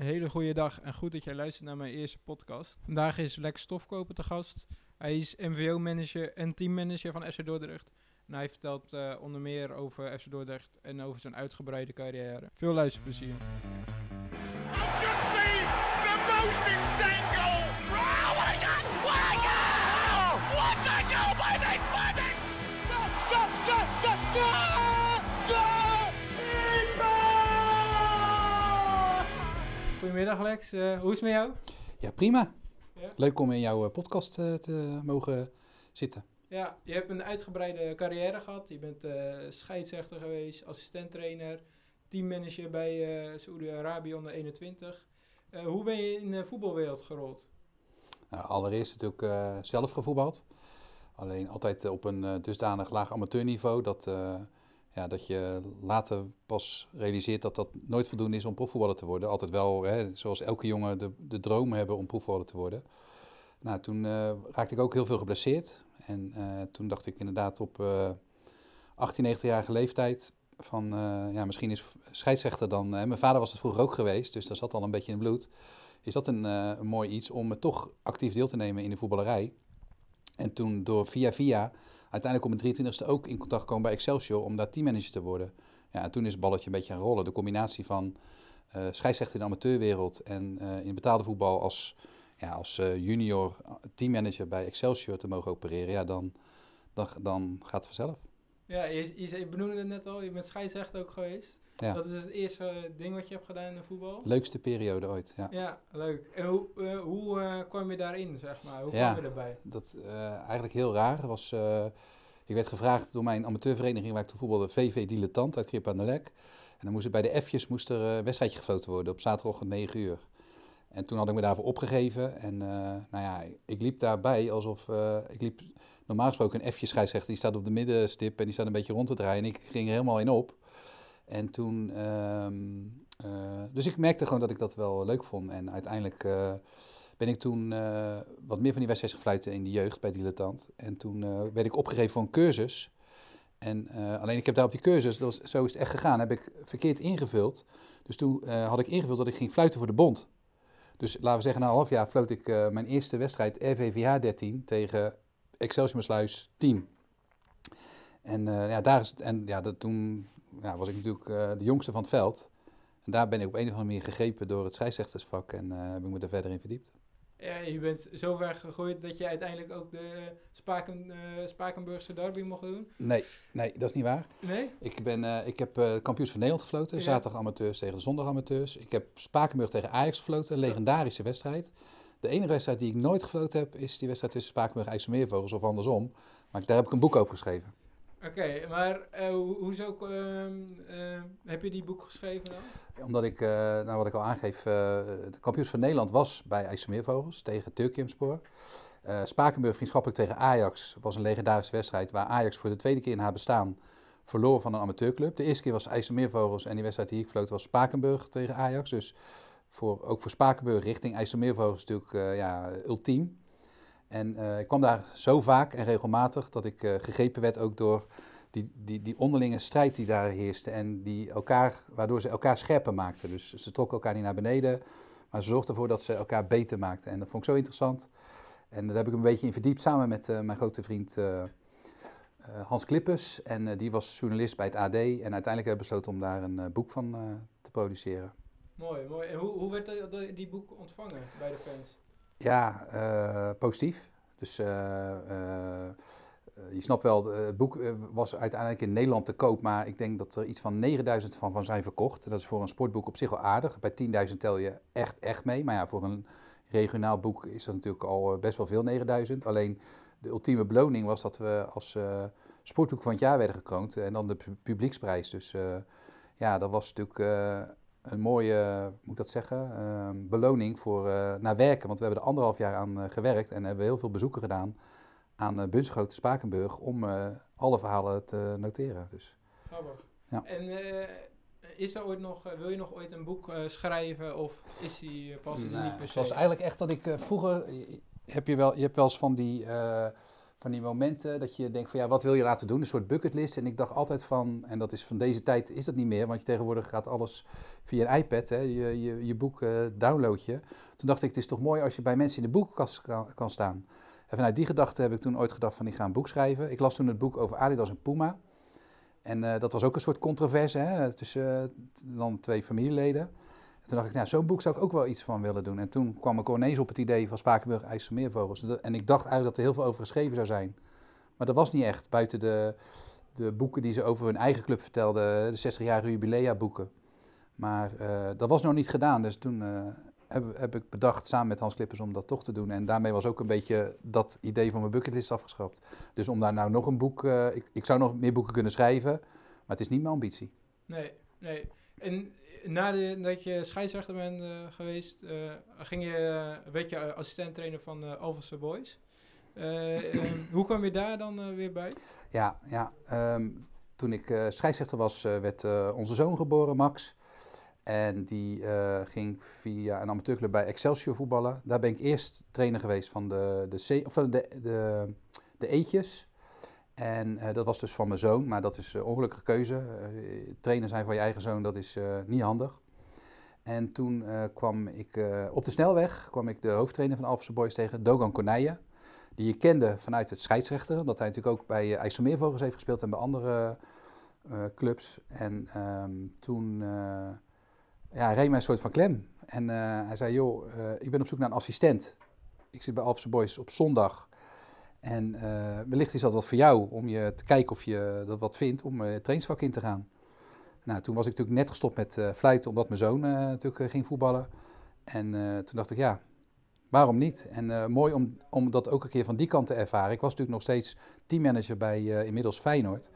Hele goede dag en goed dat jij luistert naar mijn eerste podcast. Vandaag is Lex Stofkoper te gast. Hij is MVO-manager en teammanager van FC Dordrecht. En hij vertelt uh, onder meer over FC Dordrecht en over zijn uitgebreide carrière. Veel luisterplezier. Goedemiddag Lex, uh, hoe is het met jou? Ja, prima. Ja? Leuk om in jouw podcast uh, te mogen zitten. Ja, je hebt een uitgebreide carrière gehad. Je bent uh, scheidsrechter geweest, assistenttrainer, teammanager bij uh, Saoedi-Arabië onder 21. hoe ben je in de voetbalwereld gerold? Nou, allereerst natuurlijk zelf gevoetbald. Alleen altijd op een dusdanig laag amateurniveau dat dat je later pas realiseert dat dat nooit voldoende is om profvoetballer te worden. Altijd wel, hè, zoals elke jongen, de, de droom hebben om profvoetballer te worden. Nou, toen uh, raakte ik ook heel veel geblesseerd. En uh, toen dacht ik inderdaad op uh, 18, 19-jarige leeftijd van, ja, misschien is scheidsrechter dan... mijn vader was het vroeger ook geweest, dus dat zat al een beetje in het bloed. Is dat een, een mooi iets om toch actief deel te nemen in de voetballerij? En toen door via via uiteindelijk op mijn 23e ook in contact gekomen bij Excelsior om daar teammanager te worden. Ja, en toen is het balletje een beetje gaan rollen. De combinatie van uh, scheidsrechter in de amateurwereld en uh, in betaalde voetbal als, ja, als uh, junior teammanager bij Excelsior te mogen opereren, ja, dan, dan, dan gaat het vanzelf. Ja, je, je, je benoemde het net al, je bent scheidsrechter ook geweest. Ja. Dat is het eerste ding wat je hebt gedaan in de voetbal? Leukste periode ooit, ja. Ja, leuk. En hoe, uh, hoe uh, kwam je daarin, zeg maar? Hoe ja, kwam je erbij? Dat uh, eigenlijk heel raar. Was, ik werd gevraagd door mijn amateurvereniging waar ik toen voetbalde, VV Dilettant uit Krip aan de Lek. En dan moest er bij de F'jes moest er een wedstrijdje gefloten worden op zaterdagochtend 9 uur. En toen had ik me daarvoor opgegeven. En nou ja, ik liep daarbij alsof ik liep normaal gesproken een F'je scheidsrechter. Die staat op de middenstip en die staat een beetje rond te draaien. En ik ging er helemaal in op. En toen, um, dus ik merkte gewoon dat ik dat wel leuk vond. En uiteindelijk uh, ben ik toen uh, wat meer van die wedstrijden gefluiten in de jeugd bij Dilettant. En toen werd ik opgegeven voor een cursus. En alleen ik heb daar op die cursus, was, zo is het echt gegaan, heb ik verkeerd ingevuld. Dus toen had ik ingevuld dat ik ging fluiten voor de bond. Dus laten we zeggen, na een half jaar floot ik mijn eerste wedstrijd RVVH 13 tegen Excelsior Sluis 10. En ja, daar is en ja, dat, toen ja, was ik natuurlijk uh, de jongste van het veld. En daar ben ik op een of andere manier gegrepen door het scheidsrechtersvak en uh, heb ik me er verder in verdiept. Ja, je bent zo ver gegroeid dat je uiteindelijk ook de Spaken, uh, Spakenburgse derby mocht doen? Nee, nee, dat is niet waar. Nee? Ik, ben, uh, ik heb uh, kampioens van Nederland gefloten, ja. zaterdag amateurs tegen de zondag amateurs. Ik heb Spakenburg tegen Ajax gefloten, een legendarische wedstrijd. De enige wedstrijd die ik nooit gefloten heb, is die wedstrijd tussen Spakenburg en IJsselmeervogels of andersom. Maar daar heb ik een boek over geschreven. Oké, maar uh, hoezo uh, uh, heb je die boek geschreven dan? Omdat ik, nou wat ik al aangeef, de kampioens van Nederland was bij IJsselmeervogels tegen Turkiyemspor. Spakenburg vriendschappelijk tegen Ajax was een legendarische wedstrijd waar Ajax voor de tweede keer in haar bestaan verloor van een amateurclub. De eerste keer was IJsselmeervogels en die wedstrijd die ik floot was Spakenburg tegen Ajax. Dus voor, ook voor Spakenburg richting IJsselmeervogels natuurlijk ja, ultiem. En uh, ik kwam daar zo vaak en regelmatig dat ik uh, gegrepen werd ook door die, die, die onderlinge strijd die daar heerste. En die elkaar, waardoor ze elkaar scherper maakten. Dus ze trokken elkaar niet naar beneden, maar ze zorgden ervoor dat ze elkaar beter maakten. En dat vond ik zo interessant. En daar heb ik een beetje in verdiept samen met uh, mijn grote vriend Hans Klippers. En die was journalist bij het AD. En uiteindelijk hebben we besloten om daar een boek van te produceren. Mooi, mooi. En hoe, hoe werd die boek ontvangen bij de fans? Ja, uh, positief. Dus uh, uh, je snapt wel, het boek was uiteindelijk in Nederland te koop, maar ik denk dat er iets van 9000 van, van zijn verkocht. Dat is voor een sportboek op zich wel aardig. Bij 10.000 tel je echt, echt mee. Maar ja, voor een regionaal boek is dat natuurlijk al best wel veel, 9000. Alleen de ultieme beloning was dat we als sportboek van het jaar werden gekroond en dan de publieksprijs. Dus ja, dat was natuurlijk een mooie, moet ik dat zeggen, uh, beloning voor uh, naar werken. Want we hebben er anderhalf jaar aan uh, gewerkt en hebben heel veel bezoeken gedaan aan uh, Bunschoten Spakenburg om alle verhalen te noteren. Dus, Grappig. Ja. En is er ooit nog, wil je nog ooit een boek schrijven of is die pas nee, niet per se? Het was eigenlijk echt dat ik vroeger, heb je, wel, je hebt wel eens van die van die momenten dat je denkt van ja, wat wil je laten doen? Een soort bucketlist. En ik dacht altijd van, en dat is van deze tijd is dat niet meer, want je tegenwoordig gaat alles via een iPad, hè, je, je, je boek uh, download je. Toen dacht ik, het is toch mooi als je bij mensen in de boekenkast kan, staan. En vanuit die gedachte heb ik toen ooit gedacht van ik ga een boek schrijven. Ik las toen het boek over Adidas en Puma. En uh, dat was ook een soort controverse hè, tussen uh, dan twee familieleden. En toen dacht ik, nou, zo'n boek zou ik ook wel iets van willen doen. En toen kwam ik ineens op het idee van Spakenburg IJsselmeervogels. En ik dacht eigenlijk dat er heel veel over geschreven zou zijn. Maar dat was niet echt, buiten de, de boeken die ze over hun eigen club vertelden, de 60-jarige jubilea boeken. Maar uh, dat was nog niet gedaan, dus toen heb, heb, ik bedacht samen met Hans Klippers om dat toch te doen. En daarmee was ook een beetje dat idee van mijn bucketlist afgeschrapt. Dus om daar nou nog een boek, uh, ik, ik, zou nog meer boeken kunnen schrijven, maar het is niet mijn ambitie. Nee, nee. En nadat je scheidsrechter bent uh, geweest, uh, ging je, werd je assistent trainer van uh, Alphense Boys. hoe kwam je daar dan weer bij? Ja, ja um, toen ik scheidsrechter was, werd onze zoon geboren, Max. En die ging via een amateurclub bij Excelsior voetballen. Daar ben ik eerst trainer geweest van de, de, C, of de, de, de Eetjes. En uh, dat was dus van mijn zoon, maar dat is een ongelukkige keuze. Uh, trainer zijn van je eigen zoon, dat is niet handig. En toen kwam ik op de snelweg, kwam ik de hoofdtrainer van Alphense Boys tegen, Dogan Konije. Die je kende vanuit het scheidsrechter, omdat hij natuurlijk ook bij IJsselmeervogels heeft gespeeld en bij andere clubs. En um, toen ja, reed mij een soort van klem. En hij zei, joh, ik ben op zoek naar een assistent. Ik zit bij Alpse Boys op zondag. En uh, wellicht is dat wat voor jou, om je te kijken of je dat wat vindt, om het trainingsvak in te gaan. Nou, toen was ik natuurlijk net gestopt met fluiten, omdat mijn zoon natuurlijk ging voetballen. En toen dacht ik, ja, waarom niet? En mooi om, dat ook een keer van die kant te ervaren. Ik was natuurlijk nog steeds teammanager bij inmiddels Feyenoord.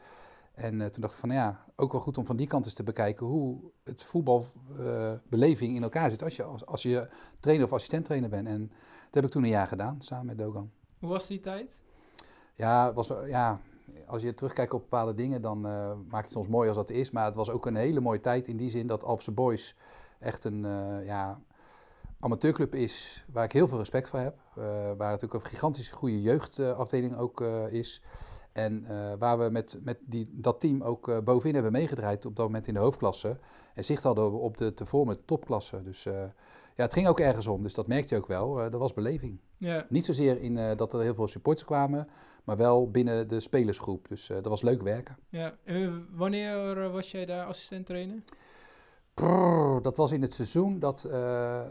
En uh, toen dacht ik van, nou ja, ook wel goed om van die kant eens te bekijken hoe het voetbalbeleving uh, in elkaar zit als je, als, als, je trainer of assistent trainer bent. En dat heb ik toen een jaar gedaan, samen met Dogan. Hoe was die tijd? Ja, was, ja als je terugkijkt op bepaalde dingen, dan uh, maakt het soms mooi als dat is. Maar het was ook een hele mooie tijd in die zin dat Alpse Boys echt een ja, amateurclub is waar ik heel veel respect voor heb. waar natuurlijk een gigantische goede jeugdafdeling ook is. En uh, waar we met, met die, dat team ook uh, bovenin hebben meegedraaid op dat moment in de hoofdklasse. En zicht hadden op de te vormen topklasse. Dus uh, ja, het ging ook ergens om. Dus dat merkte je ook wel. dat was beleving. Ja. Niet zozeer in dat er heel veel supporters kwamen, maar wel binnen de spelersgroep. Dus dat was leuk werken. Ja. En wanneer was jij daar assistent trainer? Prrr, dat was in het seizoen dat,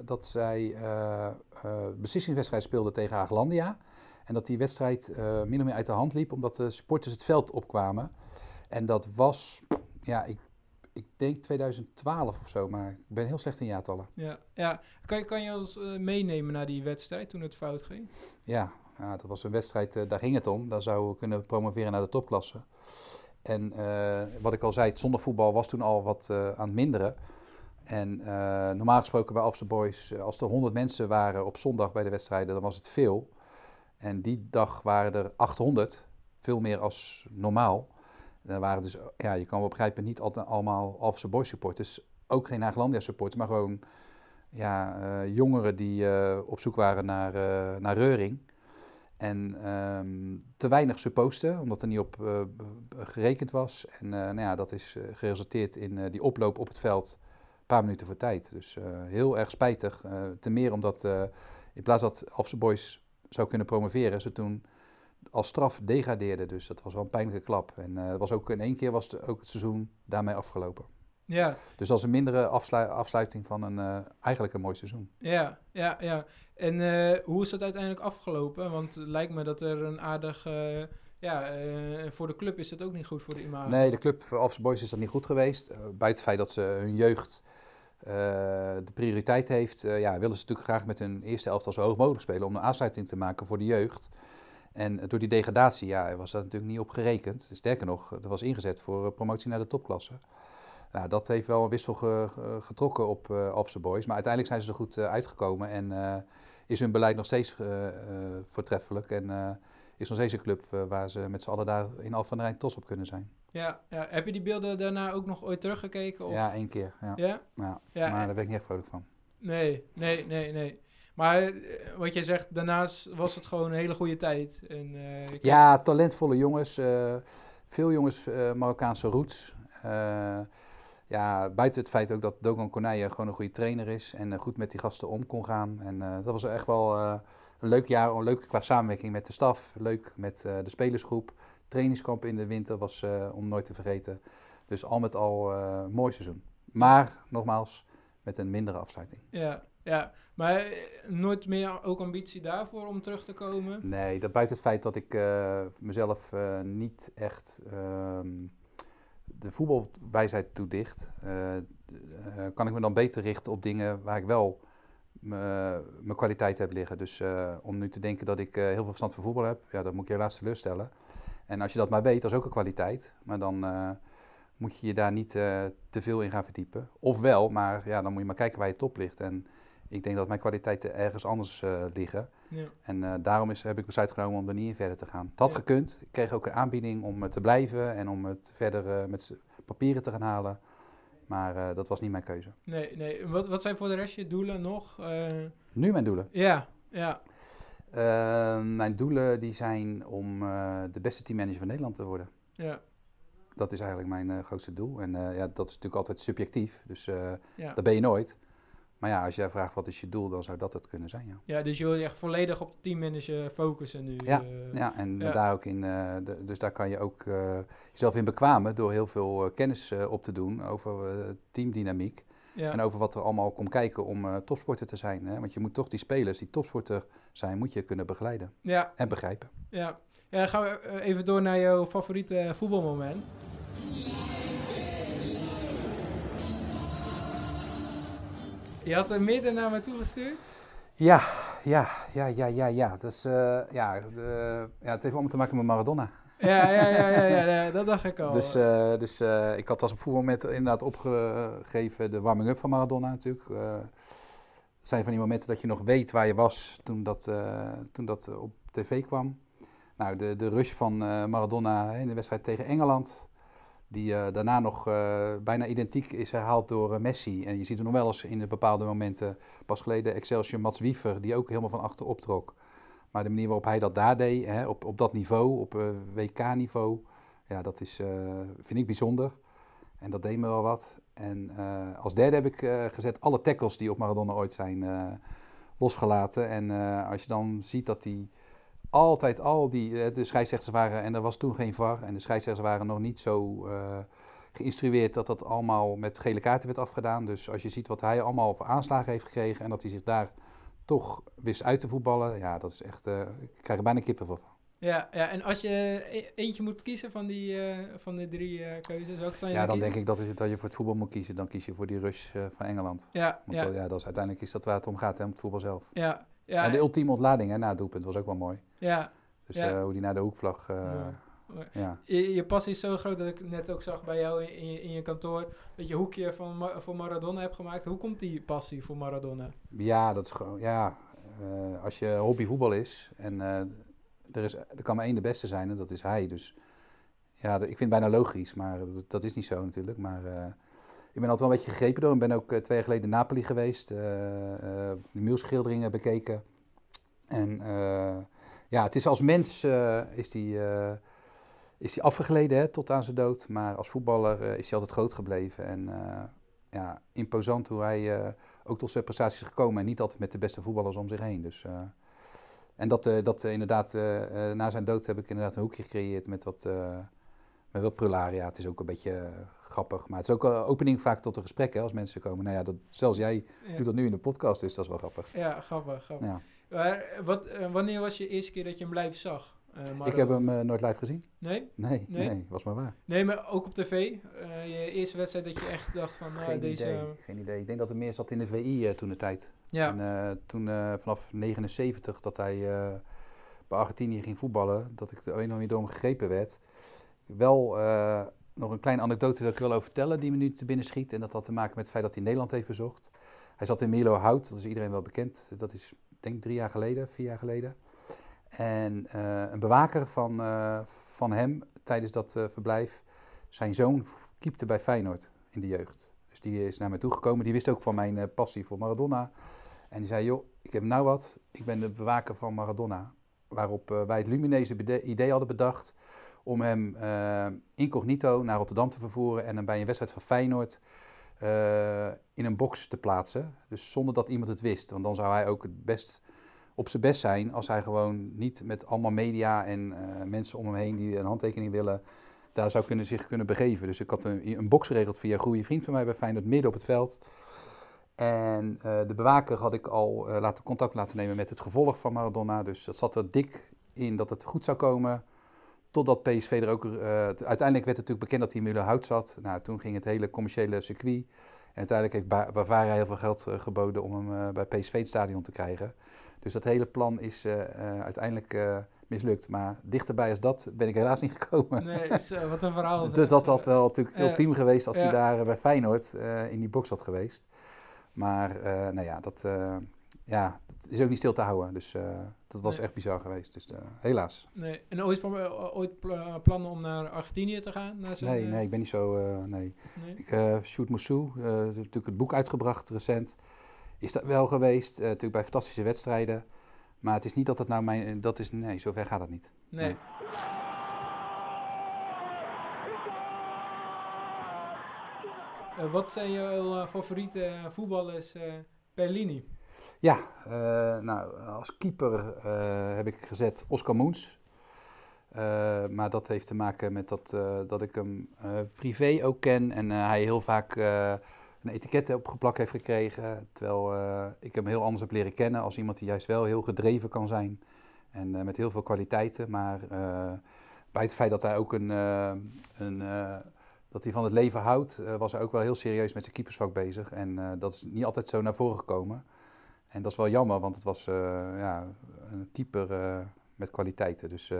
dat zij beslissingswedstrijd speelden tegen Aaglandia. En dat die wedstrijd uh, min of meer uit de hand liep, omdat de supporters het veld opkwamen. En dat was, ja, ik, ik denk 2012 of zo, maar ik ben heel slecht in jaartallen. Ja, ja. Kan, je, kan je ons uh, meenemen naar die wedstrijd toen het fout ging? Ja, ja dat was een wedstrijd, uh, daar ging het om. Daar zouden we kunnen promoveren naar de topklasse. En wat ik al zei, het zondagvoetbal was toen al wat aan het minderen. En normaal gesproken bij Alpse Boys, als er 100 mensen waren op zondag bij de wedstrijden, dan was het veel. En die dag waren er 800, veel meer als normaal. Er waren dus, ja, je kan wel begrijpen, niet altijd allemaal Alphense Boys supporters. Ook geen Haaglandia supporters, maar gewoon ja, uh, jongeren die uh, op zoek waren naar, uh, naar reuring. En um, te weinig supposten, omdat er niet op gerekend was. En nou ja, dat is geresulteerd in die oploop op het veld een paar minuten voor tijd. Dus heel erg spijtig. te meer omdat in plaats dat Alphense Boys zou kunnen promoveren, ze toen als straf degradeerden. Dus dat was wel een pijnlijke klap. En uh, was ook in één keer was het, ook het seizoen daarmee afgelopen. Ja. Dus dat is een mindere afslu afsluiting van een uh, eigenlijk een mooi seizoen. Ja, ja, ja. En uh, hoe is dat uiteindelijk afgelopen? Want het lijkt me dat er een aardig... ja, voor de club is dat ook niet goed voor de imago. Nee, de club voor Boys is dat niet goed geweest. buiten het feit dat ze hun jeugd uh, de prioriteit heeft, uh, ja, willen ze natuurlijk graag met hun eerste elftal zo hoog mogelijk spelen om een aansluiting te maken voor de jeugd. En door die degradatie ja, was dat natuurlijk niet op gerekend. Sterker nog, er was ingezet voor promotie naar de topklasse. Nou, dat heeft wel een wissel ge, ge, getrokken op uh, Boys. Maar uiteindelijk zijn ze er goed uitgekomen en is hun beleid nog steeds voortreffelijk. En is nog steeds een club waar ze met z'n allen daar in Alphen aan de Rijn trots op kunnen zijn. Ja, ja, heb je die beelden daarna ook nog ooit teruggekeken? Of? Ja, één keer. Ja. Ja? ja? ja? Maar daar ben ik niet echt vrolijk van. Nee, nee, nee, nee. Maar eh, wat jij zegt, daarnaast was het gewoon een hele goede tijd. En, eh, ik- Ja, talentvolle jongens. eh, veel jongens Marokkaanse roots. Ja, buiten het feit ook dat Dogan Konije gewoon een goede trainer is en goed met die gasten om kon gaan. En dat was echt wel een leuk jaar, leuk qua samenwerking met de staf, leuk met de spelersgroep. Trainingskamp in de winter was eh, om nooit te vergeten. Dus al met al eh, mooi seizoen. Maar, nogmaals, met een mindere afsluiting. ja, ja, maar eh, nooit meer ook ambitie daarvoor om terug te komen? Nee, dat buiten het feit dat ik mezelf niet echt ehm, de voetbalwijsheid toedicht, kan ik me dan beter richten op dingen waar ik wel mijn kwaliteit heb liggen. Dus om nu te denken dat ik heel veel verstand van voetbal heb, ja, dat moet ik je helaas teleurstellen. En als je dat maar weet, dat is ook een kwaliteit. Maar dan eh, moet je je daar niet eh, te veel in gaan verdiepen. Ofwel, maar ja, dan moet je maar kijken waar je top ligt. En ik denk dat mijn kwaliteiten ergens anders eh, liggen. Ja. En daarom is, heb ik besluit genomen om er niet in verder te gaan. Het had Ja. gekund. Ik kreeg ook een aanbieding om te blijven en om het verder met papieren te gaan halen. Maar dat was niet mijn keuze. Nee, nee. Wat, wat zijn voor de rest je doelen nog? Nu mijn doelen. ja, ja, Eh, mijn doelen die zijn om eh, de beste teammanager van Nederland te worden. ja, Dat is eigenlijk mijn eh, grootste doel. En eh, ja, dat is natuurlijk altijd subjectief. Dus ja. dat ben je nooit. Maar ja, als jij vraagt wat is je doel, dan zou dat het kunnen zijn. Ja, Ja, dus je wil je echt volledig op de teammanager focussen nu. Ja, ja en Ja. daar ook in. de- dus daar kan je ook jezelf in bekwamen door heel veel kennis op te doen over teamdynamiek. Ja. En over wat er allemaal komt kijken om eh, topsporter te zijn. Hè? Want je moet toch die spelers die topsporter zijn, moet je kunnen begeleiden ja, en begrijpen. ja. Ja, gaan we eh, even door naar jouw favoriete voetbalmoment. Je had er meerdere naar me toegestuurd. Ja, ja, ja, ja, ja, ja. Dat is, eh, ja, de- ja, het heeft allemaal te maken met Maradona. Ja, ja, ja, ja, ja, dat dacht ik al. Dus, eh, dus eh, ik had als een voetbalmoment inderdaad opgegeven de warming-up van Maradona natuurlijk. Eh, het zijn van die momenten dat je nog weet waar je was toen dat, eh, toen dat eh, op tv kwam. Nou, de, de rush van eh, Maradona in de wedstrijd tegen Engeland, die eh, daarna nog eh, bijna identiek is herhaald door eh, Messi. En je ziet er nog wel eens in de bepaalde momenten, pas geleden Excelsior Mats Wiever, die ook helemaal van achter optrok. Maar de manier waarop hij dat daar deed, hè, op, op dat niveau, op eh, WK-niveau, ja, dat is, eh, vind ik bijzonder. En dat deed me wel wat. En eh, als derde heb ik gezet alle tackles die op Maradona ooit zijn losgelaten. En als je dan ziet dat die altijd al die, de scheidsrechters waren, en er was toen geen VAR, en de scheidsrechters waren nog niet zo geïnstrueerd dat dat allemaal met gele kaarten werd afgedaan. Dus als je ziet wat hij allemaal voor aanslagen heeft gekregen en dat hij zich daar toch wist uit te voetballen, ja, dat is echt, eh, ik krijg er bijna kippen van. Ja, ja, en als je e- eentje moet kiezen van die eh, van de drie eh, keuzes, zou je Ja, dan kiezen? denk ik dat, is, dat je voor het voetbal moet kiezen. Dan kies je voor die rush van Engeland. Ja, Want ja, dat- ja, dat is, uiteindelijk is dat waar het om gaat, hè, om het voetbal zelf. ja, ja, en de ultieme ontlading hè, na het doelpunt was ook wel mooi. ja. Dus Ja. hoe die naar de hoekvlag... Ja. Ja. Je, je passie is zo groot dat ik net ook zag bij jou in, in, je, in je kantoor dat je hoekje van, voor Maradona hebt gemaakt. Hoe komt die passie voor Maradona? Ja, dat is gewoon, ja, eh, als je hobby voetbal is en eh, er, is, er kan maar één de beste zijn en dat is hij. Dus ja, ik vind het bijna logisch, maar dat, dat is niet zo natuurlijk. Maar eh, ik ben altijd wel een beetje gegrepen door en ben ook twee jaar geleden in Napoli geweest, de muurschilderingen bekeken. En ja, het is als mens is die, is die afgegleden hè, tot aan zijn dood, maar als voetballer eh, is hij altijd groot gebleven. En eh, ja, imposant hoe hij... eh, ook tot zijn prestaties is gekomen en niet altijd met de beste voetballers om zich heen. Dus, en dat, dat inderdaad, na zijn dood heb ik inderdaad een hoekje gecreëerd met wat, met wat prularia. Het is ook een beetje grappig, maar het is ook een opening vaak tot een gesprek hè, als mensen komen. Nou ja, dat, zelfs jij Ja, doet dat nu in de podcast, dus dat is wel grappig. ja grappig, grappig. Ja. Maar wat, wanneer was je eerste keer dat je hem live zag? Eh, Ik heb hem eh, nooit live gezien. Nee? Nee, Nee? nee, was maar waar. Nee, maar ook op tv? Eh, je eerste wedstrijd dat je echt dacht van, nou, geen, deze... idee, geen idee. Ik denk dat er meer zat in de VI toen de tijd. ja, En toen vanaf 79 dat hij bij Argentinië ging voetballen, dat ik er een of meer door hem gegrepen werd. Wel nog een kleine anekdote wil ik wel over vertellen die me nu te binnen schiet. En dat had te maken met het feit dat hij Nederland heeft bezocht. Hij zat in Milo Hout, dat is iedereen wel bekend. Dat is denk ik drie jaar geleden, vier jaar geleden. En eh, een bewaker van, eh, van hem tijdens dat eh, verblijf, zijn zoon keepte bij Feyenoord in de jeugd. Dus die is naar mij toegekomen. Die wist ook van mijn passie voor Maradona. En die zei, joh, ik heb nou wat. Ik ben de bewaker van Maradona. Waarop wij het lumineuze idee hadden bedacht om hem incognito naar Rotterdam te vervoeren en hem bij een wedstrijd van Feyenoord in een box te plaatsen. Dus zonder dat iemand het wist. Want dan zou hij ook het best op zijn best zijn als hij gewoon niet met allemaal media en eh, mensen om hem heen die een handtekening willen, daar zou kunnen, zich kunnen begeven. Dus ik had een, een box geregeld via een goede vriend van mij bij Feyenoord midden op het veld. En eh, de bewaker had ik al eh, laten, contact laten nemen met het gevolg van Maradona. Dus dat zat er dik in dat het goed zou komen. Totdat PSV er ook... uiteindelijk werd het natuurlijk bekend dat hij in Mullenhout zat. Nou, toen ging het hele commerciële circuit. En uiteindelijk heeft Ba- Bavaria heel veel geld geboden om hem bij PSV het stadion te krijgen. Dus dat hele plan is eh, eh, uiteindelijk eh, mislukt. Maar dichterbij als dat ben ik helaas niet gekomen. Nee, is, wat een verhaal. Dus dat had wel natuurlijk Ja. ultiem geweest als hij daar bij Feyenoord in die box had geweest. Maar nou ja, dat, ja, dat is ook niet stil te houden. Dus dat was Nee. echt bizar geweest. Dus helaas. Nee. En ooit, van, ooit pla- plannen om naar Argentinië te gaan? Naar zijn, Nee, nee, ik ben niet zo. nee. nee? Ik, Shoot Moussou, natuurlijk het boek uitgebracht recent. Is dat wel geweest? eh, natuurlijk bij fantastische wedstrijden. Maar het is niet dat het nou mijn. Dat is, nee, zover gaat dat niet. Nee. Nee. Eh, wat zijn jouw eh, favoriete voetballers eh Perlini? Ja, eh, nou, als keeper eh, heb ik gezet Oscar Moens. Eh, maar dat heeft te maken met dat, eh, dat ik hem eh, privé ook ken en eh, hij heel vaak eh, een etiket opgeplakt heeft gekregen. Terwijl eh, ik hem heel anders heb leren kennen als iemand die juist wel heel gedreven kan zijn en eh, met heel veel kwaliteiten. Maar eh, bij het feit dat hij ook een, een dat hij van het leven houdt, was hij ook wel heel serieus met zijn keepersvak bezig. En dat is niet altijd zo naar voren gekomen. En dat is wel jammer, want het was ja, een keeper met kwaliteiten. Dus,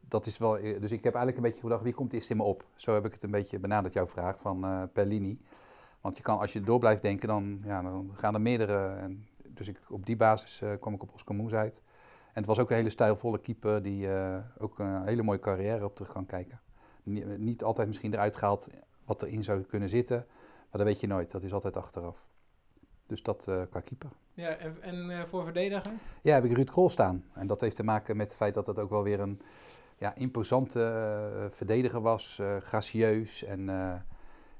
dat is wel, dus ik heb eigenlijk een beetje gedacht, wie komt eerst in me op? Zo heb ik het een beetje benaderd, jouw vraag, van eh Perlini. Want je kan, als je door blijft denken, dan, ja, dan gaan er meerdere. En dus ik, op die basis eh, kwam ik op Oscar Moes uit. En het was ook een hele stijlvolle keeper die eh, ook een hele mooie carrière op terug kan kijken. Niet, niet altijd misschien eruit gehaald wat erin zou kunnen zitten, maar dat weet je nooit. Dat is altijd achteraf. Dus dat eh, qua keeper. Ja, en, en voor verdediger? Ja, heb ik Ruud Krol staan. En dat heeft te maken met het feit dat het ook wel weer een ja, imposante verdediger was. gracieus en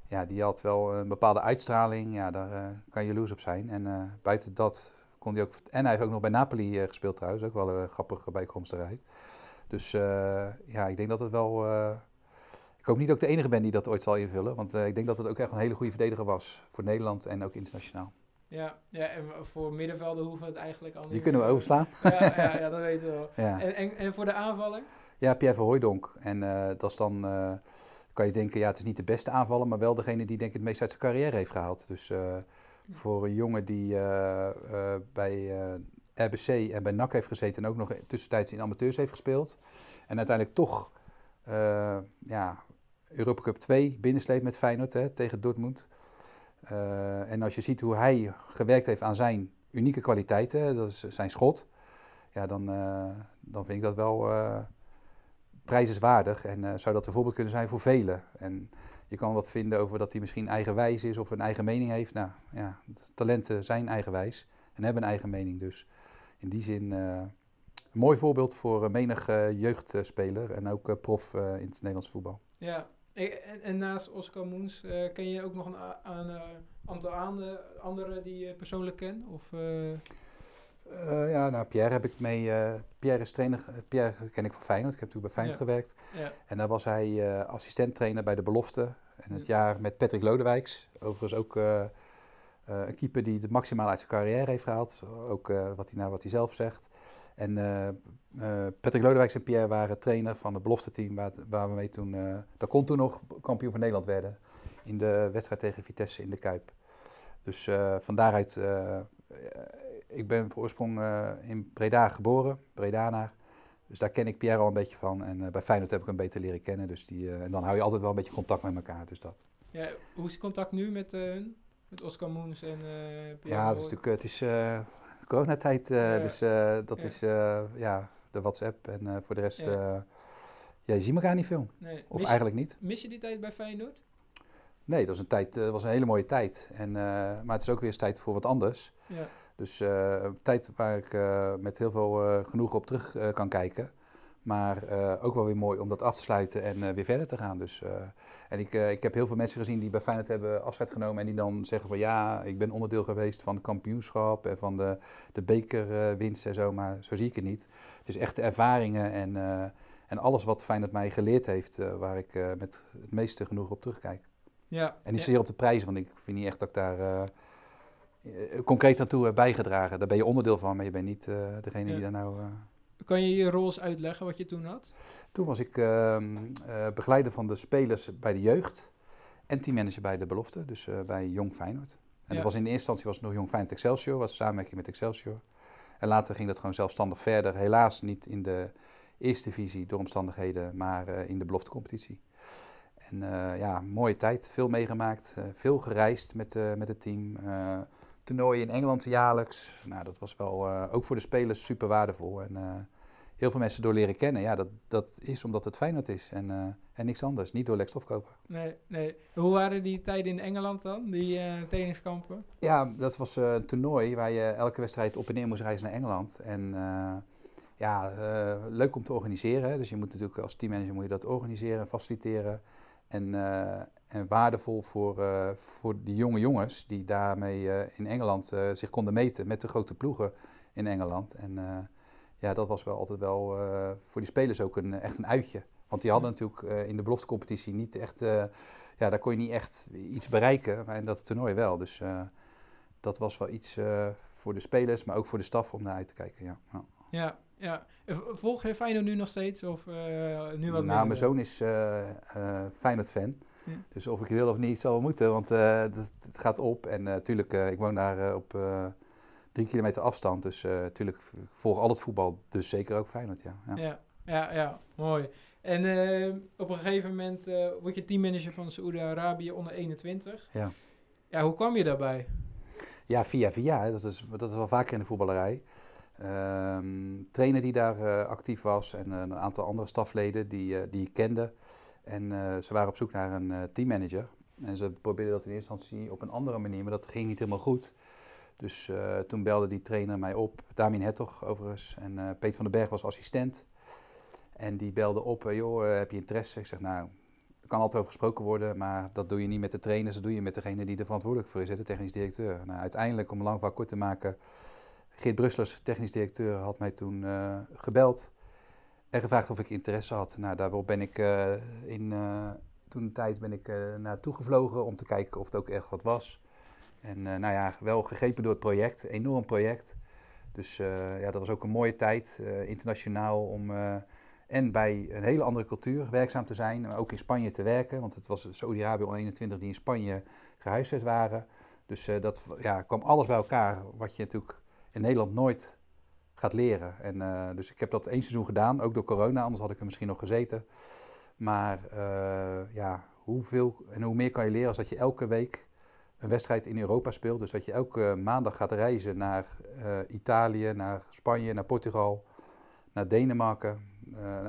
ja, die had wel een bepaalde uitstraling. Ja, daar eh, kan je jaloers op zijn. En eh, buiten dat kon hij ook... En hij heeft ook nog bij Napoli eh, gespeeld trouwens. Ook wel een grappige bijkomstigheid. Dus eh, ja, ik denk dat het wel... eh, ik hoop niet dat ik de enige ben die dat ooit zal invullen. Want eh, ik denk dat het ook echt een hele goede verdediger was. Voor Nederland en ook internationaal. Ja, ja, en voor middenvelden hoeven we het eigenlijk al niet Die kunnen we overslaan. Ja, ja, ja, dat weten we wel. Ja. En, en, en voor de aanvaller? Ja, Pierre van Hooijdonk. En eh, dat is dan, eh, kan je denken, ja, het is niet de beste aanvaller, maar wel degene die denk ik het meest uit zijn carrière heeft gehaald. Dus eh, voor een jongen die eh, eh, bij RBC en bij NAC heeft gezeten en ook nog tussentijds in amateurs heeft gespeeld. En uiteindelijk toch, ja, Europa Cup 2 binnensleept met Feyenoord hè, tegen Dortmund. En als je ziet hoe hij gewerkt heeft aan zijn unieke kwaliteiten, dat is zijn schot, ja, dan, dan vind ik dat wel prijzenswaardig en eh, zou dat een voorbeeld kunnen zijn voor velen. En je kan wat vinden over dat hij misschien eigenwijs is of een eigen mening heeft. Nou ja, talenten zijn eigenwijs en hebben een eigen mening. Dus in die zin eh, een mooi voorbeeld voor eh, menig jeugdspeler en ook prof in het Nederlands voetbal. Ja. En, en, naast Oscar Moens, ken je ook nog een eh, aantal anderen die je persoonlijk kent? Of, eh, ja, nou, Pierre heb ik mee. eh, Pierre is trainer. eh, Pierre ken ik van Feyenoord. Ik heb natuurlijk bij Feyenoord gewerkt. ja. En daar was hij eh assistent-trainer bij de belofte. En het Ja. jaar met Patrick Lodewijks. Overigens ook een keeper die het maximaal uit zijn carrière heeft gehaald. Ook wat, hij, nou, wat hij zelf zegt. En Patrick Lodewijks en Pierre waren trainer van het belofte-team. Waar, waar we mee toen. dat kon toen nog kampioen van Nederland werden. In de wedstrijd tegen Vitesse in de Kuip. Dus van daaruit. Ik ben voor oorsprong eh, in Breda geboren. Bredanaar. Dus daar ken ik Pierre al een beetje van. En eh, bij Feyenoord heb ik hem beter leren kennen. Dus die, eh, en dan hou je altijd wel een beetje contact met elkaar. Dus dat. ja, hoe is het contact nu met hun? Met Oscar Moens en Pierre ja, dat is natuurlijk, het is coronatijd. Ja. Dus dat Ja. is ja, de WhatsApp. En voor de rest, Ja. je ziet elkaar niet veel. Nee. Of Mis, eigenlijk niet. mis je die tijd bij Feyenoord? Nee, dat was een, tijd, eh, was een hele mooie tijd. En, maar het is ook weer eens tijd voor wat anders. Ja. Dus uh, een tijd waar ik uh, met heel veel uh, genoegen op terug kan kijken. Maar ook wel weer mooi om dat af te sluiten en weer verder te gaan. Dus, en ik, ik heb heel veel mensen gezien die bij Feyenoord hebben afscheid genomen. En die dan zeggen van ja, ik ben onderdeel geweest van het kampioenschap en van de, de bekerwinst en zo. Maar zo zie ik het niet. Het is echt de ervaringen en, en alles wat Feyenoord mij geleerd heeft. waar ik met het meeste genoeg op terugkijk. Ja, en niet ja. zeer op de prijzen, want ik vind niet echt dat ik daar uh, concreet naartoe heb bijgedragen. Daar ben je onderdeel van, maar je bent niet uh, degene Ja. die daar nou... Kan je je roles uitleggen wat je toen had? Toen was ik ehm, begeleider van de spelers bij de jeugd en teammanager bij de belofte, dus bij Jong Feyenoord. En Ja. dat was in de eerste instantie was het nog Jong Feyenoord Excelsior, was samenwerking met Excelsior. En later ging dat gewoon zelfstandig verder, helaas niet in de eerste divisie door omstandigheden, maar in de beloftecompetitie. En uh, ja, mooie tijd, veel meegemaakt, uh, veel gereisd met, uh, met het team. Toernooien in Engeland jaarlijks. Nou, dat was wel ook voor de spelers super waardevol. En heel veel mensen door leren kennen. Ja, dat, dat is omdat het Feyenoord is en, en niks anders. Niet door Lex Stofkoper. Nee, nee. Hoe waren die tijden in Engeland dan, die trainingskampen? Ja, dat was een toernooi waar je elke wedstrijd op en neer moest reizen naar Engeland. En ja, leuk om te organiseren. Dus je moet natuurlijk als teammanager moet je dat organiseren en faciliteren. En, uh, en, waardevol voor, uh, voor die jonge jongens die daarmee uh, in Engeland zich konden meten met de grote ploegen in Engeland. En ja, dat was wel altijd wel voor die spelers ook een, echt een uitje. Want die hadden natuurlijk in de beloftecompetitie niet echt, ja, daar kon je niet echt iets bereiken, maar in dat toernooi wel. Dus dat was wel iets voor de spelers, maar ook voor de staf om naar uit te kijken. Ja. Ja, ja. Volg je Feyenoord nu nog steeds? Of uh, nu wat nou, mijn zoon is uh, uh, Feyenoord-fan. Ja. Dus of ik wil of niet, zal wel moeten, want het, het gaat op. En natuurlijk, ik woon daar op drie kilometer afstand. Dus natuurlijk volg al het voetbal, dus zeker ook Feyenoord, ja. Ja, ja, ja, ja mooi. En op een gegeven moment word je teammanager van Saoedi-Arabië onder 21. Ja. Ja, hoe kwam je daarbij? Ja, via via. Hè. Dat, is, dat is wel vaker in de voetballerij. Um, trainer die daar uh, actief was en uh, een aantal andere stafleden die, uh, die ik kende. En ze waren op zoek naar een teammanager. En ze probeerden dat in eerste instantie op een andere manier, maar dat ging niet helemaal goed. Dus toen belde die trainer mij op, Damien Hertog overigens, en Peter van den Berg was assistent. En die belde op, joh, heb je interesse? Ik zeg, nou, er kan altijd over gesproken worden, maar dat doe je niet met de trainers, dat doe je met degene die er verantwoordelijk voor is, de technisch directeur. Nou, uiteindelijk, om lang verhaal kort te maken, Geert Brusselers, technisch directeur, had mij toen uh, gebeld en gevraagd of ik interesse had. Nou, daarop ben ik uh, in uh, toen de tijd ben ik naartoe gevlogen om te kijken of het ook echt wat was. En nou ja, wel gegrepen door het project, enorm project. Dus ja, dat was ook een mooie tijd, internationaal, om en bij een hele andere cultuur werkzaam te zijn, maar ook in Spanje te werken. Want het was Saudi-Arabië 21 die in Spanje gehuisvest waren. Dus dat ja, kwam alles bij elkaar, wat je natuurlijk in Nederland nooit gaat leren. En, uh, dus ik heb dat één seizoen gedaan, ook door corona, anders had ik er misschien nog gezeten. Maar uh, ja, hoeveel en hoe meer kan je leren als dat je elke week een wedstrijd in Europa speelt. Dus dat je elke maandag gaat reizen naar uh, Italië, naar Spanje, naar Portugal, naar Denemarken.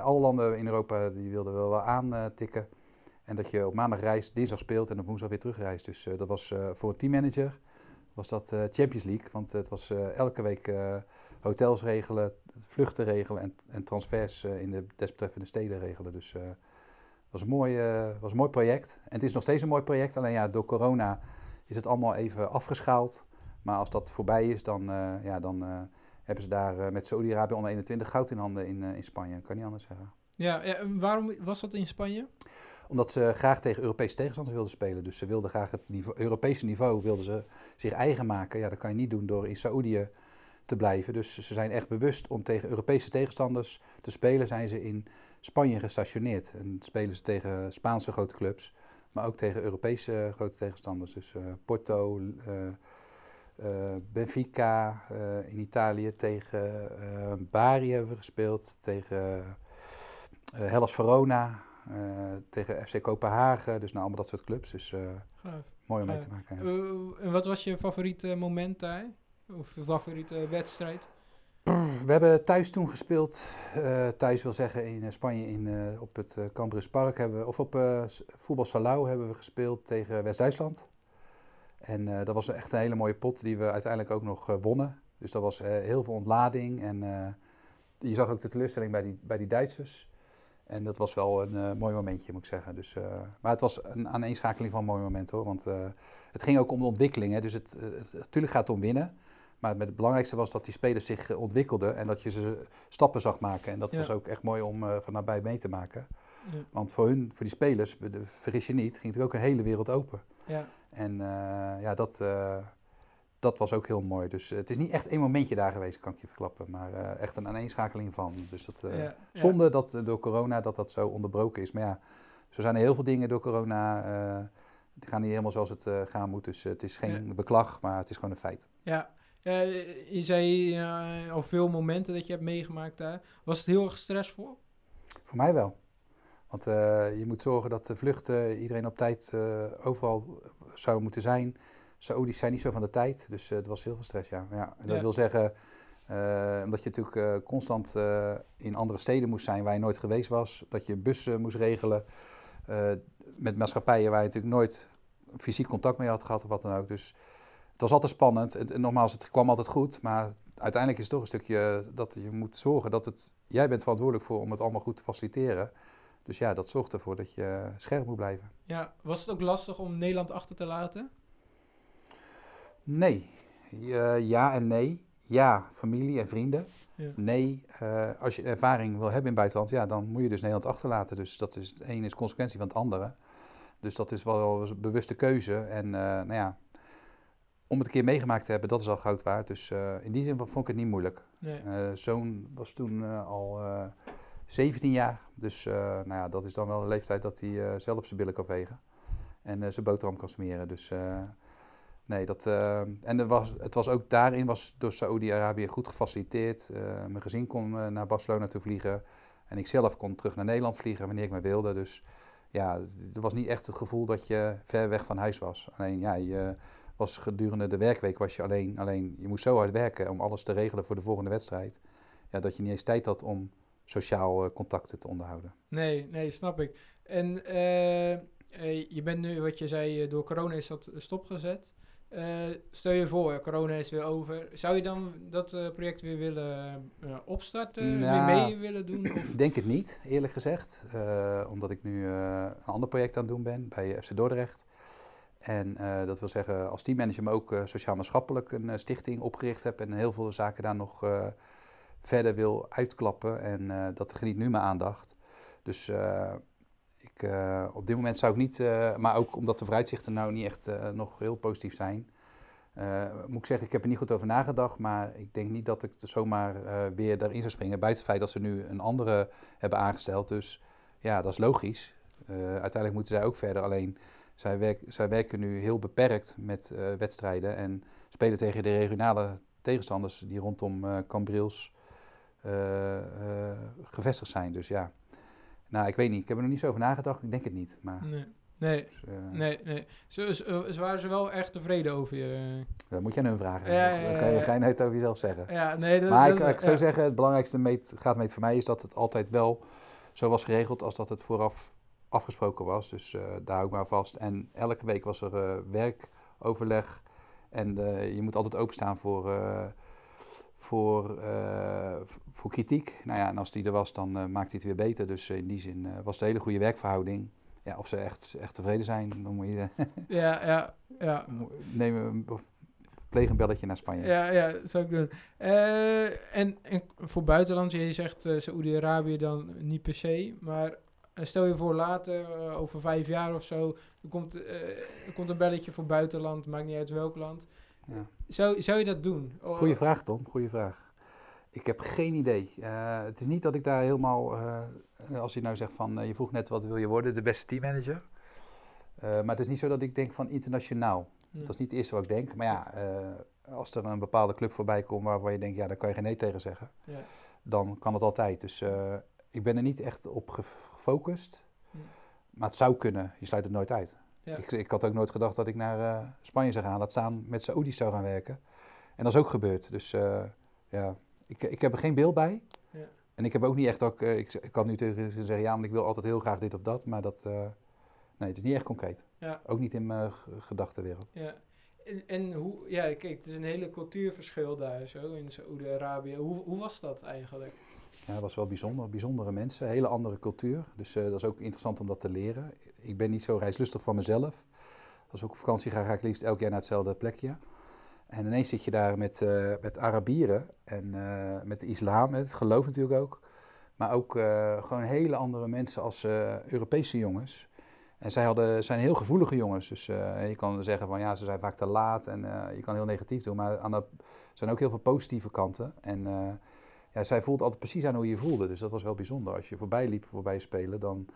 alle landen in Europa die wilden we wel aantikken. En dat je op maandag reist, dinsdag speelt en op woensdag weer terugreist. Dus dat was voor een teammanager was dat uh, Champions League. Want het was uh, elke week uh, hotels regelen, vluchten regelen en, en transfers in de desbetreffende steden regelen. Dus het was, een mooi, was mooi project. En het is nog steeds een mooi project, alleen ja, door corona is het allemaal even afgeschaald. Maar als dat voorbij is, dan, ja, dan hebben ze daar met Saudi-Arabië onder 21 goud in handen in, in Spanje. Kan niet anders zeggen. Ja, ja, waarom was dat in Spanje? Omdat ze graag tegen Europese tegenstanders wilden spelen. Dus ze wilden graag het Europese niveau wilden ze zich eigen maken. Ja, dat kan je niet doen door in Saoedië te blijven. Dus ze zijn echt bewust om tegen Europese tegenstanders te spelen. Zijn ze in Spanje gestationeerd. En spelen ze tegen Spaanse grote clubs. Maar ook tegen Europese grote tegenstanders. Dus uh, Porto, uh, uh, Benfica in Italië. Tegen Bari hebben we gespeeld. Tegen Hellas Verona. Uh, tegen FC Kopenhagen, dus nou allemaal dat soort clubs. Dus Gaaf. mooi om mee te maken. Ja. Uh, en wat was je favoriete moment daar? Of je favoriete wedstrijd? We hebben thuis toen gespeeld. Uh, thuis wil zeggen in Spanje in, uh, op het uh, Cambrus Park hebben we, of op voetbal Salau hebben we gespeeld tegen West-Duitsland. En eh, dat was echt een hele mooie pot die we uiteindelijk ook nog eh, wonnen. Dus dat was eh, heel veel ontlading. En eh, je zag ook de teleurstelling bij die, bij die Duitsers. En dat was wel een eh, mooi momentje, moet ik zeggen. Dus, eh, maar het was een aaneenschakeling van mooie momenten hoor. Want eh, het ging ook om de ontwikkeling. Hè. Dus het, natuurlijk gaat het om winnen. Maar het, belangrijkste was dat die spelers zich ontwikkelden. En dat je ze stappen zag maken. En dat Ja. was ook echt mooi om van nabij mee te maken. Ja. Want voor hun, voor die spelers, vergis je niet, ging natuurlijk ook een hele wereld open. Ja. En ja, dat, dat was ook heel mooi. Dus eh, het is niet echt één momentje daar geweest, kan ik je verklappen. Maar eh, echt een aaneenschakeling van. Dus dat, eh, ja, ja. Zonde dat door corona dat dat zo onderbroken is. Maar ja, zo zijn er heel veel dingen door corona. die gaan niet helemaal zoals het gaan moet. Dus het is geen beklag, maar het is gewoon een feit. Ja, je zei al veel momenten dat je hebt meegemaakt daar. Was het heel erg stressvol? Voor mij wel. Want je moet zorgen dat de vluchten, iedereen op tijd overal zou moeten zijn. Saoedi's zijn niet zo van de tijd, dus eh, het was heel veel stress, ja. ja en dat Ja. wil zeggen, eh, omdat je natuurlijk eh, constant in andere steden moest zijn waar je nooit geweest was. Dat je bussen moest regelen met maatschappijen waar je natuurlijk nooit fysiek contact mee had gehad of wat dan ook. Dus het was altijd spannend. Het, en nogmaals, het kwam altijd goed, maar uiteindelijk is het toch een stukje dat je moet zorgen dat het... Jij bent verantwoordelijk voor om het allemaal goed te faciliteren. Dus ja, dat zorgt ervoor dat je scherp moet blijven. Ja, was het ook lastig om Nederland achter te laten? Nee. Ja, ja en nee. Ja, familie en vrienden. Ja. Nee, eh, als je ervaring wil hebben in het buitenland, ja, dan moet je dus Nederland achterlaten. Dus dat is, het een is consequentie van het andere. Dus dat is wel een bewuste keuze. En eh, nou ja, om het een keer meegemaakt te hebben, dat is al goud waard. Dus eh, in die zin vond ik het niet moeilijk. Nee. Zoon was toen al eh 17 jaar. Dus nou ja, dat is dan wel een leeftijd dat hij zelf zijn billen kan vegen. En zijn boterham kan smeren. Dus nee, dat... eh, en er was, het was ook daarin was door Saoedi-Arabië goed gefaciliteerd. Eh, mijn gezin kon eh, naar Barcelona toe vliegen. En ik zelf kon terug naar Nederland vliegen wanneer ik maar wilde. Dus ja, er was niet echt het gevoel dat je ver weg van huis was. Alleen ja, je was gedurende de werkweek was je alleen. Alleen je moest zo hard werken om alles te regelen voor de volgende wedstrijd. Ja, dat je niet eens tijd had om sociaal contacten te onderhouden. Nee, nee, snap ik. En je bent nu, wat je zei, door corona is dat stopgezet. Eh, stel je voor, corona is weer over. Zou je dan dat eh, project weer willen eh, opstarten? Nou, weer mee willen doen? Ik denk het niet, eerlijk gezegd. Omdat ik nu een ander project aan het doen ben bij FC Dordrecht. En dat wil zeggen, als teammanager, maar ook sociaal-maatschappelijk een stichting opgericht heb. En heel veel zaken daar nog verder wil uitklappen. En dat geniet nu mijn aandacht. Dus eh, op dit moment zou ik niet, eh, maar ook omdat de vooruitzichten nou niet echt eh, nog heel positief zijn. moet ik zeggen, ik heb er niet goed over nagedacht, maar ik denk niet dat ik zomaar weer daarin zou springen. Buiten het feit dat ze nu een andere hebben aangesteld. Dus ja, dat is logisch. Uiteindelijk moeten zij ook verder. Alleen zij, werk, zij werken nu heel beperkt met wedstrijden en spelen tegen de regionale tegenstanders die rondom Cambriels eh, gevestigd zijn. Dus ja, nou, ik weet niet. Ik heb er nog niet zo over nagedacht. Ik denk het niet. Maar, Nee, nee, dus, eh, nee. nee. Ze, ze, ze waren ze wel echt tevreden over je. Dat moet je aan hun vragen. Ja, ja, ga je, ja. ga je nooit over jezelf zeggen. Ja, nee, dat, Maar dat, ik, ik zou zeggen, het belangrijkste meet, graadmeet voor mij is dat het altijd wel zo was geregeld als dat het vooraf afgesproken was. Dus eh, daar hou ik maar vast. En elke week was er eh, werkoverleg. En eh, je moet altijd openstaan voor, eh, voor, eh, voor kritiek. Nou ja, en als die er was, dan eh, maakt hij het weer beter. Dus in die zin eh, was het een hele goede werkverhouding. Ja, of ze echt, echt tevreden zijn, dan moet je Ja, ja, ja. neem een, of pleeg een belletje naar Spanje. Ja, ja, dat zou ik doen. En, en voor buitenland, je zegt Saoedi-Arabië dan niet per se, maar stel je voor later, uh, over vijf jaar of zo, er komt, er komt een belletje voor buitenland, maakt niet uit welk land. Ja. Zou, zou je dat doen? Goeie vraag, Tom. Goeie vraag. Ik heb geen idee. Uh, het is niet dat ik daar helemaal, uh, als je nou zegt van, uh, je vroeg net wat wil je worden, de beste teammanager. Maar het is niet zo dat ik denk van internationaal. Ja. Dat is niet het eerste wat ik denk. Maar ja, als er een bepaalde club voorbij komt waarvan je denkt, ja, daar kan je geen nee tegen zeggen. Ja. Dan kan het altijd. Dus ik ben er niet echt op gefocust. Maar het zou kunnen. Je sluit het nooit uit. Ja. Ik, ik, had ook nooit gedacht dat ik naar uh, Spanje zou gaan. Dat staan met Saoedi's zou gaan werken. En dat is ook gebeurd. Dus uh, ja, ik, ik heb er geen beeld bij. Ja. En ik heb ook niet echt ook, uh, ik, ik kan nu tegen ze zeggen, ja, maar ik wil altijd heel graag dit of dat. Maar dat, nee, het is niet echt concreet. Ja. Ook niet in mijn gedachtenwereld. Ja. En, en hoe, ja, kijk, het is een hele cultuurverschil daar zo in Saoedi-Arabië. Hoe, hoe was dat eigenlijk? Ja, dat was wel bijzonder. Bijzondere mensen, hele andere cultuur. Dus uh, dat is ook interessant om dat te leren. Ik ben niet zo reislustig van mezelf. Als ik op vakantie ga, ga ik liefst elk jaar naar hetzelfde plekje. En ineens zit je daar met, uh, met Arabieren en uh, met de islam, het geloof natuurlijk ook. Maar ook gewoon hele andere mensen als Europese jongens. En zij hadden, zijn heel gevoelige jongens. Dus je kan zeggen van ja, ze zijn vaak te laat en je kan heel negatief doen. Maar aan er zijn ook heel veel positieve kanten. En ja, zij voelt altijd precies aan hoe je voelde. Dus dat was wel bijzonder. Als je voorbij liep, voorbij spelen, dan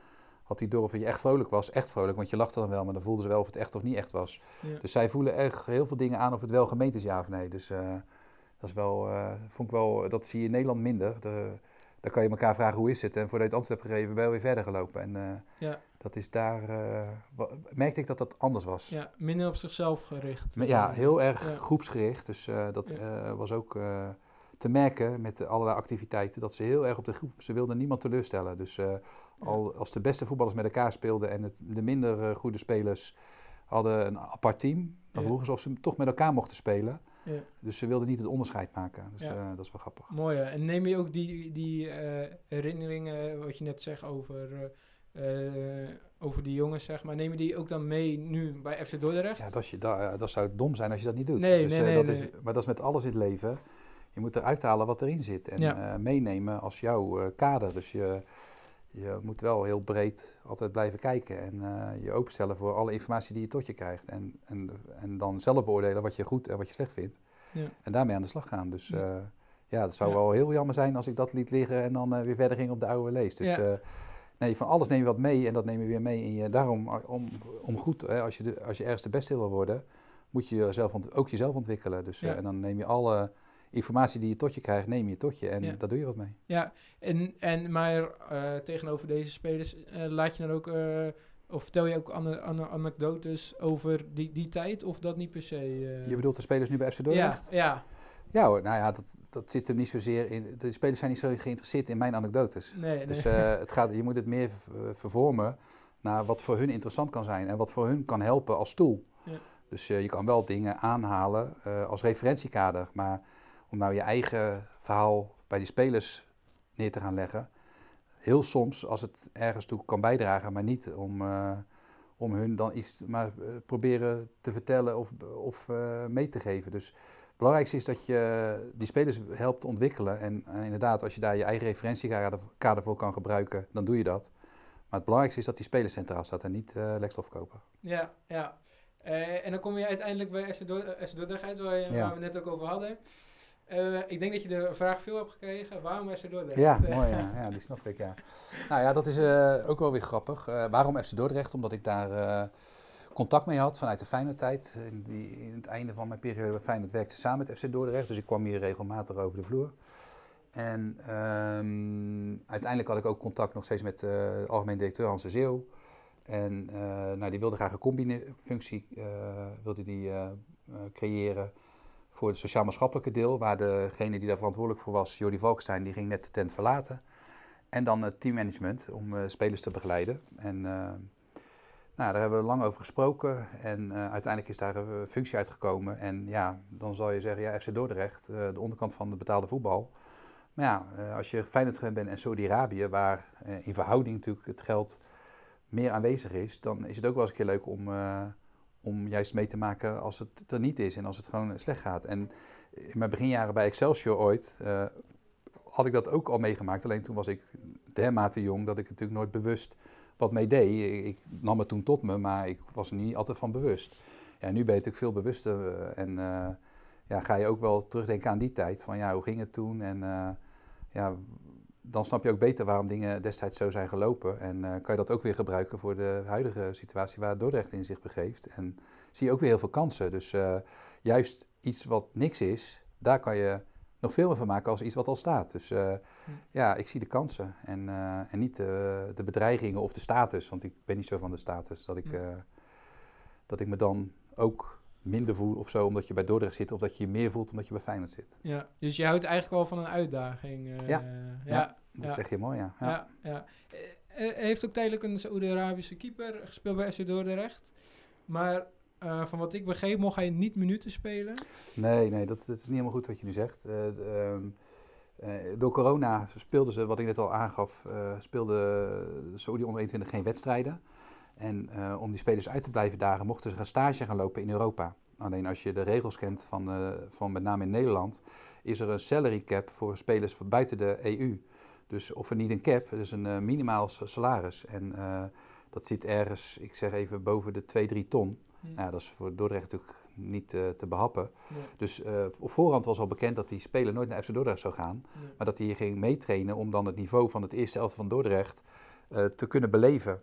had hij door of je echt vrolijk was. Echt vrolijk, want je lachte dan wel, maar dan voelden ze wel of het echt of niet echt was. Ja. Dus zij voelen echt heel veel dingen aan of het wel gemeend is, ja of nee. Dus uh, dat is wel, uh, vond ik wel, dat zie je in Nederland minder. De, dan kan je elkaar vragen hoe is het. En voordat je het antwoord hebt gegeven, ben je weer verder gelopen. En uh, ja. dat is daar, merkte ik dat dat anders was. Ja, minder op zichzelf gericht. Ja, heel erg groepsgericht. Dus dat was ook te merken met allerlei activiteiten dat ze heel erg op de groep, ze wilden niemand teleurstellen. Dus uh, al als de beste voetballers met elkaar speelden en het, de minder uh, goede spelers hadden een apart team, dan vroegen ze of ze toch met elkaar mochten spelen. Ja. Dus ze wilden niet het onderscheid maken. Dus ja. uh, dat is wel grappig. Mooi, hè? En neem je ook die, die herinneringen, wat je net zegt over over die jongens, zeg maar. Neem je die ook dan mee nu bij FC Dordrecht? Ja, dat, je, dat, dat zou dom zijn als je dat niet doet. Nee, dus, nee, nee, dat nee. Is, maar dat is met alles in het leven je moet eruit halen wat erin zit en ja. uh, meenemen als jouw uh, kader. Dus je, je moet wel heel breed altijd blijven kijken en uh, je openstellen voor alle informatie die je tot je krijgt. En, en, en dan zelf beoordelen wat je goed en wat je slecht vindt. Ja. En daarmee aan de slag gaan. Dus ja, ja dat zou wel heel jammer zijn als ik dat liet liggen en dan weer verder ging op de oude lees. Dus nee, van alles neem je wat mee en dat neem je weer mee in je. Daarom, om, om goed, hè, als, je de, als je ergens de beste wil worden, moet je jezelf ook jezelf ontwikkelen. Dus, en dan neem je alle informatie die je tot je krijgt, neem je tot je en ja. daar doe je wat mee. Ja, en, en maar uh, tegenover deze spelers uh, laat je dan ook, uh, of vertel je ook an an anekdotes over die, die tijd of dat niet per se? Je bedoelt de spelers nu bij FC Dordrecht? Ja, ja. Ja hoor, nou ja, dat, dat zit hem niet zozeer in. De spelers zijn niet zo geïnteresseerd in mijn anekdotes. Nee, nee. Dus het gaat, je moet het meer vervormen naar wat voor hun interessant kan zijn en wat voor hun kan helpen als stoel. Ja. Dus je kan wel dingen aanhalen als referentiekader, maar om nou je eigen verhaal bij die spelers neer te gaan leggen. Heel soms, als het ergens toe kan bijdragen, maar niet om, uh, om hun dan iets maar uh, proberen te vertellen of, of uh, mee te geven. Dus het belangrijkste is dat je die spelers helpt ontwikkelen. En inderdaad, als je daar je eigen referentiekader voor kan gebruiken, dan doe je dat. Maar het belangrijkste is dat die speler centraal staat en niet uh, lekstof kopen. Ja, ja. en dan kom je uiteindelijk bij SC Dordrecht uit, waar, je, ja. waar we net ook over hadden. Uh, ik denk dat je de vraag veel hebt gekregen. Waarom FC Dordrecht? Ja, mooi. Ja, ja die snap ik. Ja. Nou ja, dat is uh, ook wel weer grappig. Uh, waarom FC Dordrecht? Omdat ik daar contact mee had vanuit de Feyenoord-tijd. In, die, in het einde van mijn periode bij Feyenoord werkte samen met FC Dordrecht. Dus ik kwam hier regelmatig over de vloer. En um, uiteindelijk had ik ook contact nog steeds met de algemeen directeur Hans de Zeeuw. En nou, die wilde graag een combi-functie wilde die, creëren voor het sociaal-maatschappelijke deel, waar degene die daar verantwoordelijk voor was, Jordi Valkstein, die ging net de tent verlaten. En dan het teammanagement om uh, spelers te begeleiden. En uh, nou, daar hebben we lang over gesproken en uh, uiteindelijk is daar een functie uitgekomen. En ja, dan zal je zeggen, ja, FC Dordrecht, de onderkant van de betaalde voetbal. Maar ja, als je Feyenoord gewend bent en Saudi-Arabië, waar in verhouding natuurlijk het geld meer aanwezig is, dan is het ook wel eens een keer leuk om om juist mee te maken als het er niet is en als het gewoon slecht gaat. En in mijn beginjaren bij Excelsior ooit uh, had ik dat ook al meegemaakt. Alleen toen was ik dermate jong dat ik natuurlijk nooit bewust wat mee deed. Ik, nam het toen tot me, maar ik was er niet altijd van bewust. Ja, nu ben je natuurlijk veel bewuster uh, en uh, ja, ga je ook wel terugdenken aan die tijd. Van ja, hoe ging het toen en ja, dan snap je ook beter waarom dingen destijds zo zijn gelopen. En uh, kan je dat ook weer gebruiken voor de huidige situatie waar Dordrecht in zich begeeft. En zie je ook weer heel veel kansen. Dus uh, juist iets wat niks is, daar kan je nog veel meer van maken als iets wat al staat. Dus uh, hm. ja, ik zie de kansen en, en niet de bedreigingen of de status. Want ik ben niet zo van de status dat ik, dat ik me dan ook minder voel of zo omdat je bij Dordrecht zit of dat je je meer voelt omdat je bij Feyenoord zit. Ja, dus je houdt eigenlijk wel van een uitdaging. Uh, ja. ja, dat zeg je mooi, ja. ja. ja, Hij heeft ook tijdelijk een Saoedi-Arabische keeper gespeeld bij SC Dordrecht. Maar eh, van wat ik begreep, mocht hij niet minuten spelen. Nee, nee, dat, dat is niet helemaal goed wat je nu zegt. Eh, ehm, eh, door corona speelden ze, wat ik net al aangaf, eh speelde de Saudi onder 21 geen wedstrijden. En eh, om die spelers uit te blijven dagen, mochten ze gaan stage gaan lopen in Europa. Alleen als je de regels kent van, eh, van met name in Nederland, is er een salary cap voor spelers van buiten de EU. Dus of er niet een cap, dus een eh, minimaal salaris. En dat zit ergens, ik zeg even, boven de 2, 3 ton. Hm. Ja, dat is voor Dordrecht natuurlijk niet te behappen. Ja, Dus op voorhand was al bekend dat die speler nooit naar FC Dordrecht zou gaan. ja. Maar dat hij hier ging meetrainen om dan het niveau van het eerste elftal van Dordrecht te kunnen beleven.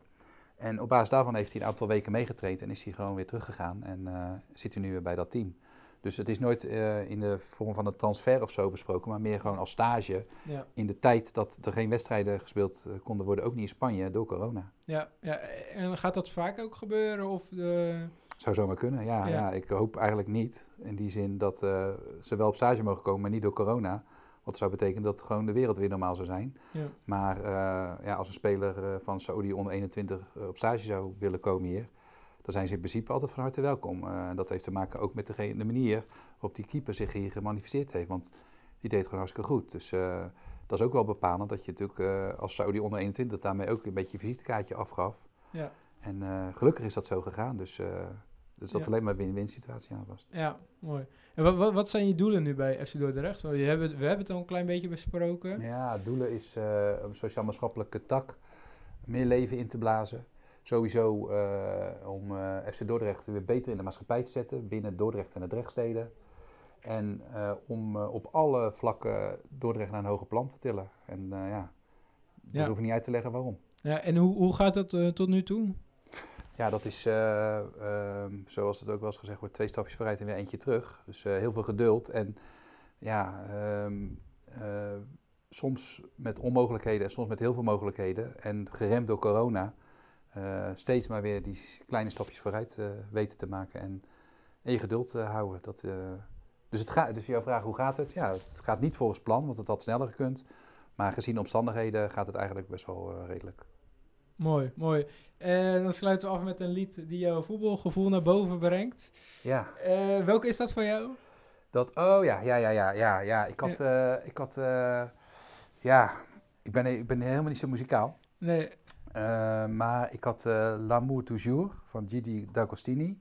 En op basis daarvan heeft hij een aantal weken meegetraind en is hij gewoon weer teruggegaan. En eh, zit hij nu weer bij dat team. Dus het is nooit eh, in de vorm van een transfer of zo besproken, maar meer gewoon als stage. Ja, In de tijd dat er geen wedstrijden gespeeld eh, konden worden, ook niet in Spanje, door corona. ja, ja. En gaat dat vaak ook gebeuren? Of de... Zou zomaar kunnen, ja, Ja. ja. Ik hoop eigenlijk niet. In die zin dat ze wel op stage mogen komen, maar niet door corona. Wat zou betekenen dat gewoon de wereld weer normaal zou zijn. Ja, Maar eh, ja, als een speler eh, van Saudi onder 21 eh, op stage zou willen komen hier, dan zijn ze in principe altijd van harte welkom. En dat heeft te maken ook met degene, de manier waarop die keeper zich hier gemanifesteerd heeft. Want die deed het gewoon hartstikke goed. Dus dat is ook wel bepalend dat je natuurlijk als Saudi onder 21 daarmee ook een beetje je visitekaartje afgaf. ja, En gelukkig is dat zo gegaan. Dus, dus dat Ja. alleen maar een win-win situatie aan was. ja, mooi. En wat, wat, wat zijn je doelen nu bij FC Dordrecht? Je hebt, we hebben het al een klein beetje besproken. Ja, het doelen is eh, een sociaal-maatschappelijke tak, meer leven in te blazen. Sowieso eh, om eh, FC Dordrecht weer beter in de maatschappij te zetten, binnen Dordrecht en de Drechtsteden. En om op alle vlakken Dordrecht naar een hoger plan te tillen. En ja, dat Ja. hoef ik niet uit te leggen waarom. Ja, en hoe, hoe gaat dat tot nu toe? Ja, dat is, eh, ehm, zoals het ook wel eens gezegd wordt, twee stapjes vooruit en weer eentje terug. Dus eh, heel veel geduld en ja, ehm, eh, soms met onmogelijkheden en soms met heel veel mogelijkheden. En geremd door corona, steeds maar weer die kleine stapjes vooruit weten te maken en, en je geduld houden. Dat, dus, het gaat, dus jouw vraag, hoe gaat het? Ja, het gaat niet volgens plan, want het had sneller gekund. Maar gezien de omstandigheden gaat het eigenlijk best wel redelijk. Mooi, mooi. En dan sluiten we af met een lied die jouw voetbalgevoel naar boven brengt. Ja. Eh, welke is dat voor jou? Dat, oh ja, ja, ja, ja, ja, ja. Ik had, eh, ik had, eh, ja, ik ben, ik ben helemaal niet zo muzikaal. Nee, Eh, maar ik had eh, L'amour toujours van Gigi D'Agostini.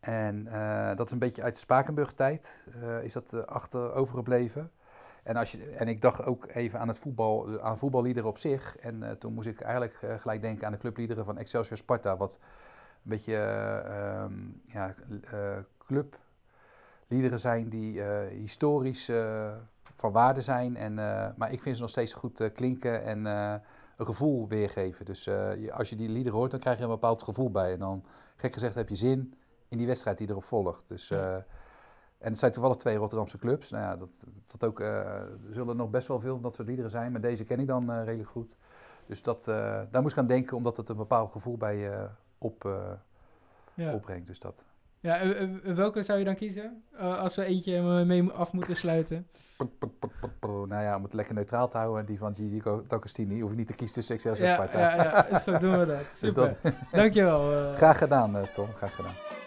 En eh, dat is een beetje uit de Spakenburg-tijd, eh, is dat eh, achter overgebleven. En, als je, en ik dacht ook even aan het voetbal, aan voetballiederen op zich. En eh, toen moest ik eigenlijk eh, gelijk denken aan de clubliederen van Excelsior Sparta. Wat een beetje eh, ehm, ja, clubliederen zijn die historisch van waarde zijn. En, maar ik vind ze nog steeds goed klinken en een gevoel weergeven. Dus je- als je die liederen hoort, dan krijg je een bepaald gevoel bij. En dan, gek gezegd, heb je zin in die wedstrijd die erop volgt. Dus, Ja. En het zijn toevallig twee Rotterdamse clubs. Nou ja, dat, dat ook, eh, er zullen nog best wel veel van dat soort liederen zijn, maar deze ken ik dan eh, redelijk goed. Dus dat, eh, daar moest ik aan denken, omdat het een bepaald gevoel bij je op, ja. opbrengt. Dus dat. ja welke zou je dan kiezen? Als we eentje mee af moeten sluiten. Nou ja, om het lekker neutraal te houden, die van Gigi D'Agostini, hoef je niet te kiezen tussen Excelsior en Ja, Sparta. ja, ja, is goed, doen we dat. Dus Super. Dankjewel. Graag gedaan, Tom. Graag gedaan.